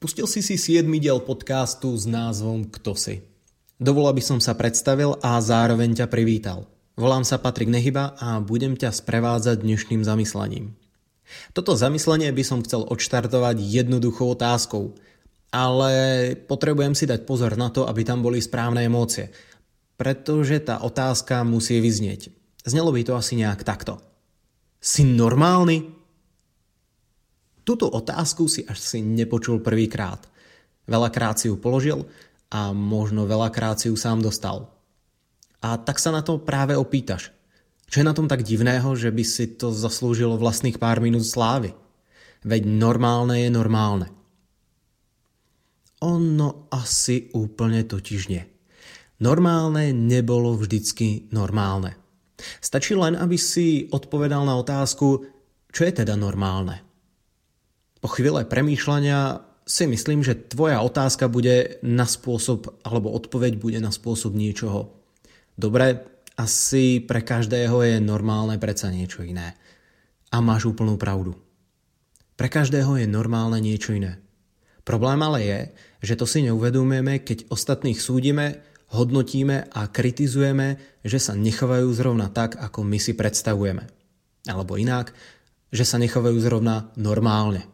Pustil si si 7. diel podcastu s názvom Kto si? Dovolal by som sa predstavil a zároveň ťa privítal. Volám sa Patrik Nehyba a budem ťa sprevádzať dnešným zamyslením. Toto zamyslenie by som chcel odštartovať jednoduchou otázkou, ale potrebujem si dať pozor na to, aby tam boli správne emócie, pretože tá otázka musí vyznieť. Znelo by to asi nejak takto. Si normálny? Túto otázku si až si nepočul prvýkrát. Veľakrát si ju položil a možno veľakrát si ju sám dostal. A tak sa na to práve opýtaš. Čo je na tom tak divného, že by si to zaslúžilo vlastných pár minút slávy? Veď normálne je normálne. Ono asi úplne totiž nie. Normálne nebolo vždycky normálne. Stačí len, aby si odpovedal na otázku, čo je teda normálne. Po chvíle premýšľania si myslím, že tvoja otázka bude na spôsob, alebo odpoveď bude na spôsob niečoho. Dobre, asi pre každého je normálne predsa niečo iné. A máš úplnú pravdu. Pre každého je normálne niečo iné. Problém ale je, že to si neuvedomujeme, keď ostatných súdime, hodnotíme a kritizujeme, že sa nechovajú zrovna tak, ako my si predstavujeme. Alebo inak, že sa nechovajú zrovna normálne.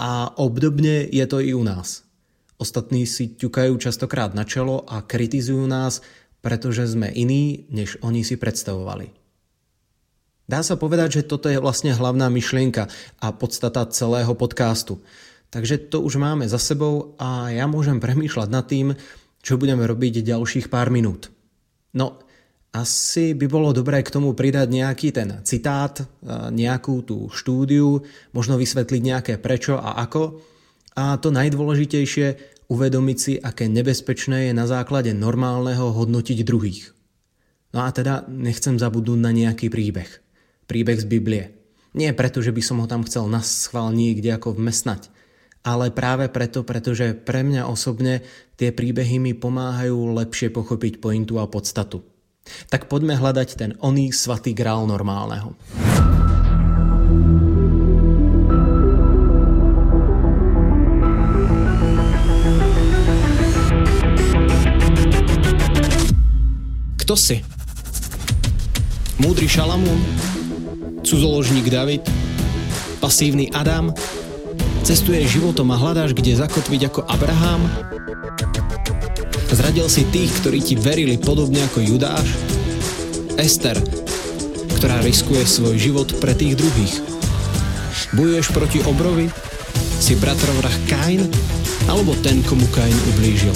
A obdobne je to i u nás. Ostatní si ťukajú častokrát na čelo a kritizujú nás, pretože sme iní, než oni si predstavovali. Dá sa povedať, že toto je vlastne hlavná myšlienka a podstata celého podcastu. Takže to už máme za sebou a ja môžem premýšľať nad tým, čo budeme robiť ďalších pár minút. No, asi by bolo dobré k tomu pridať nejaký ten citát, nejakú tú štúdiu, možno vysvetliť nejaké prečo a ako. A to najdôležitejšie, uvedomiť si, aké nebezpečné je na základe normálneho hodnotiť druhých. No a teda nechcem zabudnúť na nejaký príbeh. Príbeh z Biblie. Nie preto, že by som ho tam chcel nas schvál niekde ako vmesnať, ale práve preto, pretože pre mňa osobne tie príbehy mi pomáhajú lepšie pochopiť pointu a podstatu. Tak poďme hľadať ten oný svatý grál normálneho. Kto si? Múdry Šalamún? Cudzoložník David? Pasívny Adam? Cestuješ životom a hľadáš, kde zakotviť ako Abraham? Zradil si tých, ktorí ti verili podobne ako Judáš? Ester, ktorá riskuje svoj život pre tých druhých. Bojuješ proti obrovi? Si bratrovrah Kain? Alebo ten, komu Kain ublížil?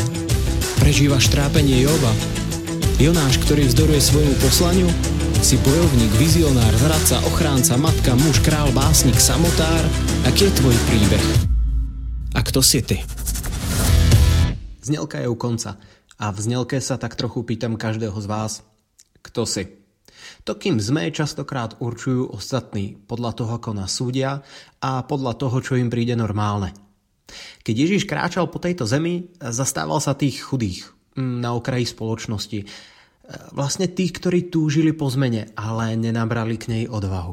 Prežívaš trápenie Joba? Jonáš, ktorý vzdoruje svojmu poslaniu? Si bojovník, vizionár, zradca, ochránca, matka, muž, král, básnik, samotár? Aký je tvoj príbeh? A kto si ty? Znelka je u konca a v znelke sa tak trochu pýtam každého z vás, kto si. To, kým sme, častokrát určujú ostatní podľa toho, ako nás súdia a podľa toho, čo im príde normálne. Keď Ježiš kráčal po tejto zemi, zastával sa tých chudých mm, na okraji spoločnosti. E, vlastne tých, ktorí túžili po zmene, ale nenabrali k nej odvahu.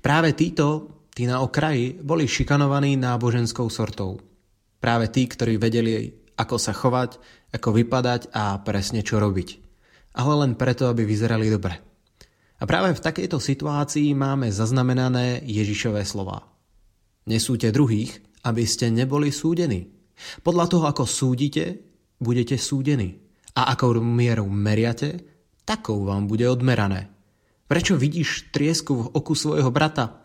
Práve títo, tí na okraji, boli šikanovaní náboženskou sortou. Práve tí, ktorí vedeli ako sa chovať, ako vypadať a presne čo robiť. Ale len preto, aby vyzerali dobre. A práve v takejto situácii máme zaznamenané Ježišové slova. Nesúďte druhých, aby ste neboli súdení. Podľa toho, ako súdite, budete súdení. A ako mieru meriate, takou vám bude odmerané. Prečo vidíš triesku v oku svojho brata,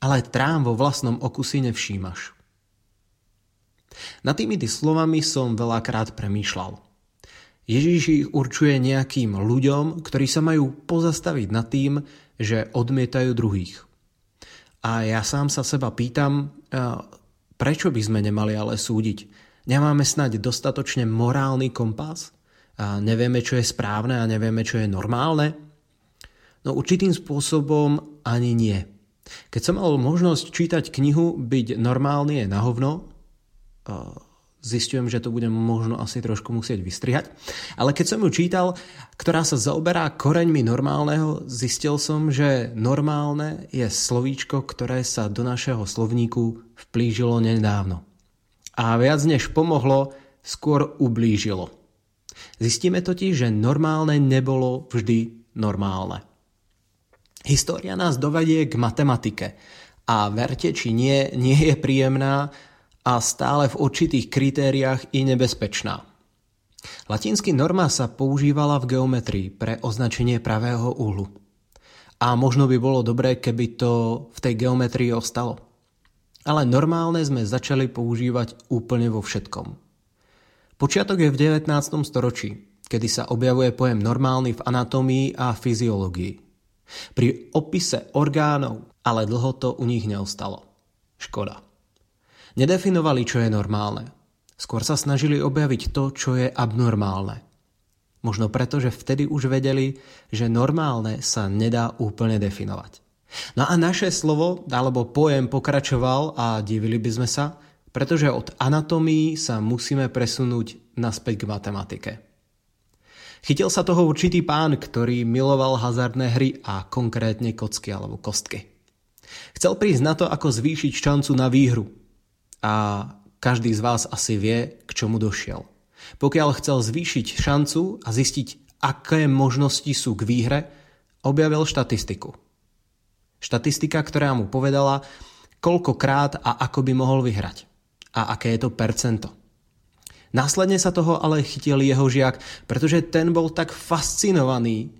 ale trám vo vlastnom oku si nevšímaš? Na týmito slovami som veľakrát premýšľal. Ježíš ich určuje nejakým ľuďom, ktorí sa majú pozastaviť nad tým, že odmietajú druhých. A ja sám sa seba pýtam, prečo by sme nemali ale súdiť? Nemáme snať dostatočne morálny kompas? A nevieme, čo je správne a nevieme, čo je normálne? No určitým spôsobom ani nie. Keď som mal možnosť čítať knihu Byť normálny je na hovno, zistujem, že to budem možno asi trošku musieť vystrihať. Ale keď som ju čítal, ktorá sa zaoberá koreňmi normálneho, zistil som, že normálne je slovíčko, ktoré sa do našeho slovníku vplížilo nedávno. A viac než pomohlo, skôr ublížilo. Zistíme totiž, že normálne nebolo vždy normálne. História nás dovedie k matematike a verte či nie, nie je príjemná a stále v určitých kritériách i nebezpečná. Latinsky norma sa používala v geometrii pre označenie pravého úhlu. A možno by bolo dobré, keby to v tej geometrii ostalo. Ale normálne sme začali používať úplne vo všetkom. Počiatok je v 19. storočí, kedy sa objavuje pojem normálny v anatómii a fyziológii. Pri opise orgánov ale dlho to u nich neostalo. Škoda. Nedefinovali, čo je normálne. Skôr sa snažili objaviť to, čo je abnormálne. Možno preto, že vtedy už vedeli, že normálne sa nedá úplne definovať. No a naše slovo alebo pojem pokračoval a divili by sme sa, pretože od anatomii sa musíme presunúť naspäť k matematike. Chytil sa toho určitý pán, ktorý miloval hazardné hry a konkrétne kocky alebo kostky. Chcel prísť na to, ako zvýšiť šancu na výhru. A každý z vás asi vie, k čomu došiel. Pokiaľ chcel zvýšiť šancu a zistiť, aké možnosti sú k výhre, objavil štatistiku. Štatistika, ktorá mu povedala, koľkokrát a ako by mohol vyhrať. A aké je to percento. Následne sa toho ale chytil jeho žiak, pretože ten bol tak fascinovaný,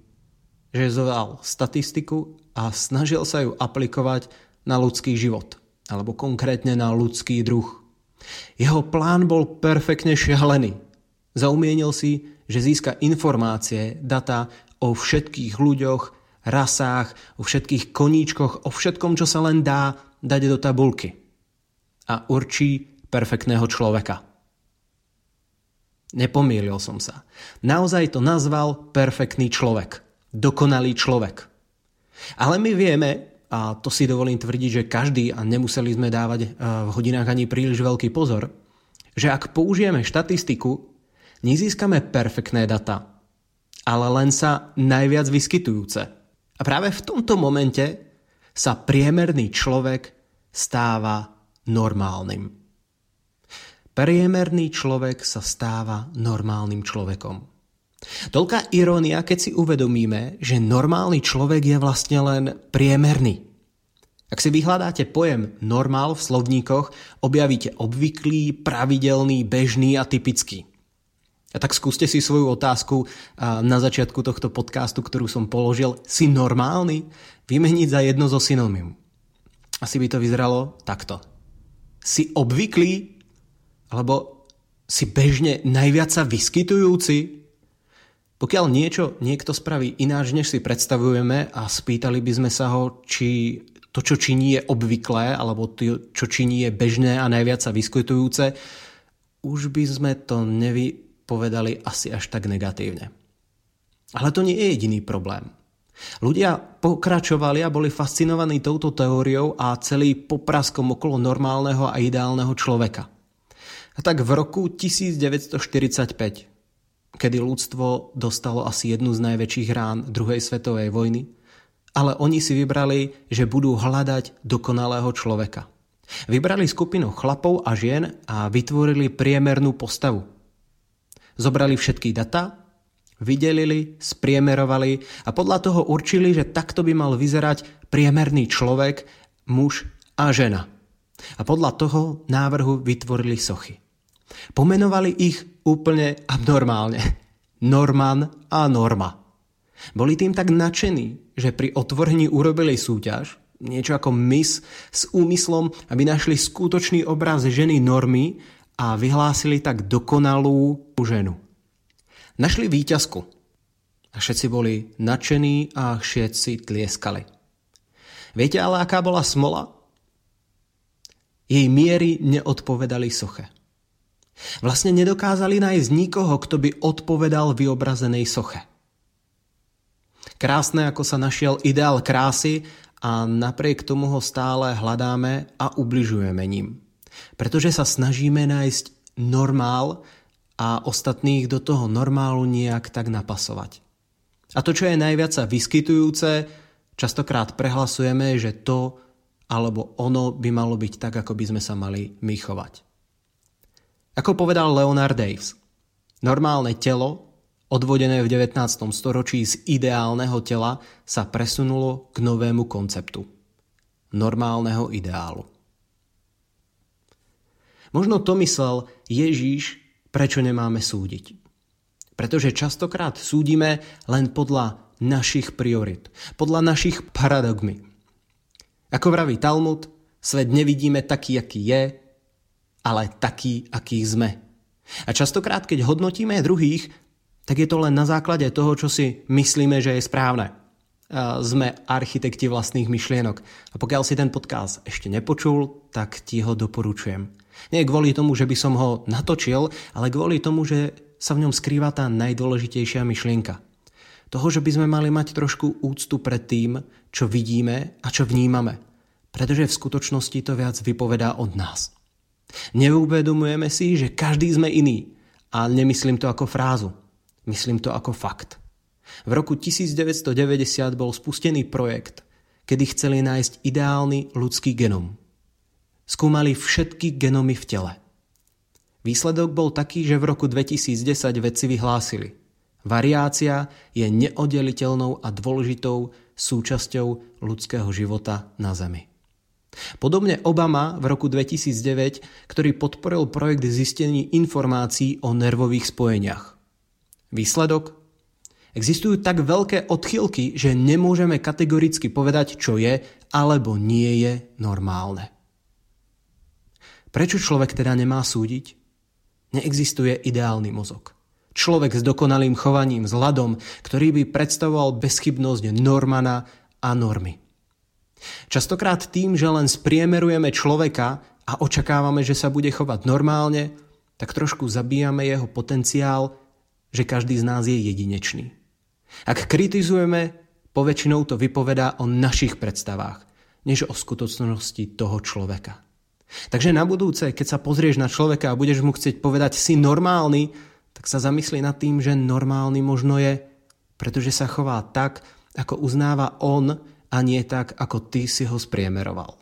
že zoval statistiku a snažil sa ju aplikovať na ľudský život, alebo konkrétne na ľudský druh. Jeho plán bol perfektne šialený. Zaumienil si, že získa informácie, data o všetkých ľuďoch, rasách, o všetkých koníčkoch, o všetkom, čo sa len dá dať do tabulky. A určí perfektného človeka. Nepomýlil som sa. Naozaj to nazval perfektný človek. Dokonalý človek. Ale my vieme, a to si dovolím tvrdiť, že každý, a nemuseli sme dávať eh, v hodinách ani príliš veľký pozor, že ak použijeme štatistiku, nezískame perfektné data, ale len sa najviac vyskytujúce. A práve v tomto momente sa priemerný človek stáva normálnym. Priemerný človek sa stáva normálnym človekom. Toľká irónia, keď si uvedomíme, že normálny človek je vlastne len priemerný. Ak si vyhľadáte pojem normál v slovníkoch, objavíte obvyklý, pravidelný, bežný a typický. A tak skúste si svoju otázku na začiatku tohto podcastu, ktorú som položil, si normálny, vymeniť za jedno zo synonymum. Asi by to vyzeralo takto. Si obvyklý, alebo si bežne najviac sa vyskytujúci, pokiaľ niečo niekto spraví ináč, než si predstavujeme a spýtali by sme sa ho, či to, čo činí, je obvyklé, alebo to, čo činí, je bežné a najviac sa vyskytujúce, už by sme to nevypovedali asi až tak negatívne. Ale to nie je jediný problém. Ľudia pokračovali a boli fascinovaní touto teóriou a celý popraskom okolo normálneho a ideálneho človeka. A tak v roku 1945 kedy ľudstvo dostalo asi jednu z najväčších rán druhej svetovej vojny, ale oni si vybrali, že budú hľadať dokonalého človeka. Vybrali skupinu chlapov a žien a vytvorili priemernú postavu. Zobrali všetky data, vydelili, spriemerovali a podľa toho určili, že takto by mal vyzerať priemerný človek, muž a žena. A podľa toho návrhu vytvorili sochy. Pomenovali ich úplne abnormálne. Norman a Norma. Boli tým tak nadšení, že pri otvorení urobili súťaž, niečo ako mis, s úmyslom, aby našli skutočný obraz ženy Normy a vyhlásili tak dokonalú ženu. Našli výťazku a všetci boli nadšení a všetci tlieskali. Viete ale, aká bola smola? Jej miery neodpovedali soche. Vlastne nedokázali nájsť nikoho, kto by odpovedal vyobrazenej soche. Krásne, ako sa našiel ideál krásy a napriek tomu ho stále hľadáme a ubližujeme ním. Pretože sa snažíme nájsť normál a ostatných do toho normálu nejak tak napasovať. A to, čo je najviac sa vyskytujúce, častokrát prehlasujeme, že to alebo ono by malo byť tak, ako by sme sa mali my chovať. Ako povedal Leonard Davis, normálne telo, odvodené v 19. storočí z ideálneho tela, sa presunulo k novému konceptu. Normálneho ideálu. Možno to myslel Ježíš, prečo nemáme súdiť. Pretože častokrát súdime len podľa našich priorit, podľa našich paradigmy. Ako vraví Talmud, svet nevidíme taký, aký je, ale taký, aký sme. A častokrát, keď hodnotíme druhých, tak je to len na základe toho, čo si myslíme, že je správne. Sme architekti vlastných myšlienok. A pokiaľ si ten podcast ešte nepočul, tak ti ho doporučujem. Nie kvôli tomu, že by som ho natočil, ale kvôli tomu, že sa v ňom skrýva tá najdôležitejšia myšlienka. Toho, že by sme mali mať trošku úctu pred tým, čo vidíme a čo vnímame. Pretože v skutočnosti to viac vypovedá od nás. Neuvedomujeme si, že každý sme iný. A nemyslím to ako frázu. Myslím to ako fakt. V roku 1990 bol spustený projekt, kedy chceli nájsť ideálny ľudský genom. Skúmali všetky genomy v tele. Výsledok bol taký, že v roku 2010 vedci vyhlásili. Variácia je neoddeliteľnou a dôležitou súčasťou ľudského života na Zemi. Podobne Obama v roku 2009, ktorý podporil projekt zistení informácií o nervových spojeniach. Výsledok? Existujú tak veľké odchylky, že nemôžeme kategoricky povedať, čo je alebo nie je normálne. Prečo človek teda nemá súdiť? Neexistuje ideálny mozog. Človek s dokonalým chovaním, s hľadom, ktorý by predstavoval bezchybnosť Normana a normy. Častokrát tým, že len spriemerujeme človeka a očakávame, že sa bude chovať normálne, tak trošku zabíjame jeho potenciál, že každý z nás je jedinečný. Ak kritizujeme, poväčšinou to vypovedá o našich predstavách, než o skutočnosti toho človeka. Takže na budúce, keď sa pozrieš na človeka a budeš mu chcieť povedať si normálny, tak sa zamysli nad tým, že normálny možno je, pretože sa chová tak, ako uznáva on a nie tak, ako ty si ho spriemeroval.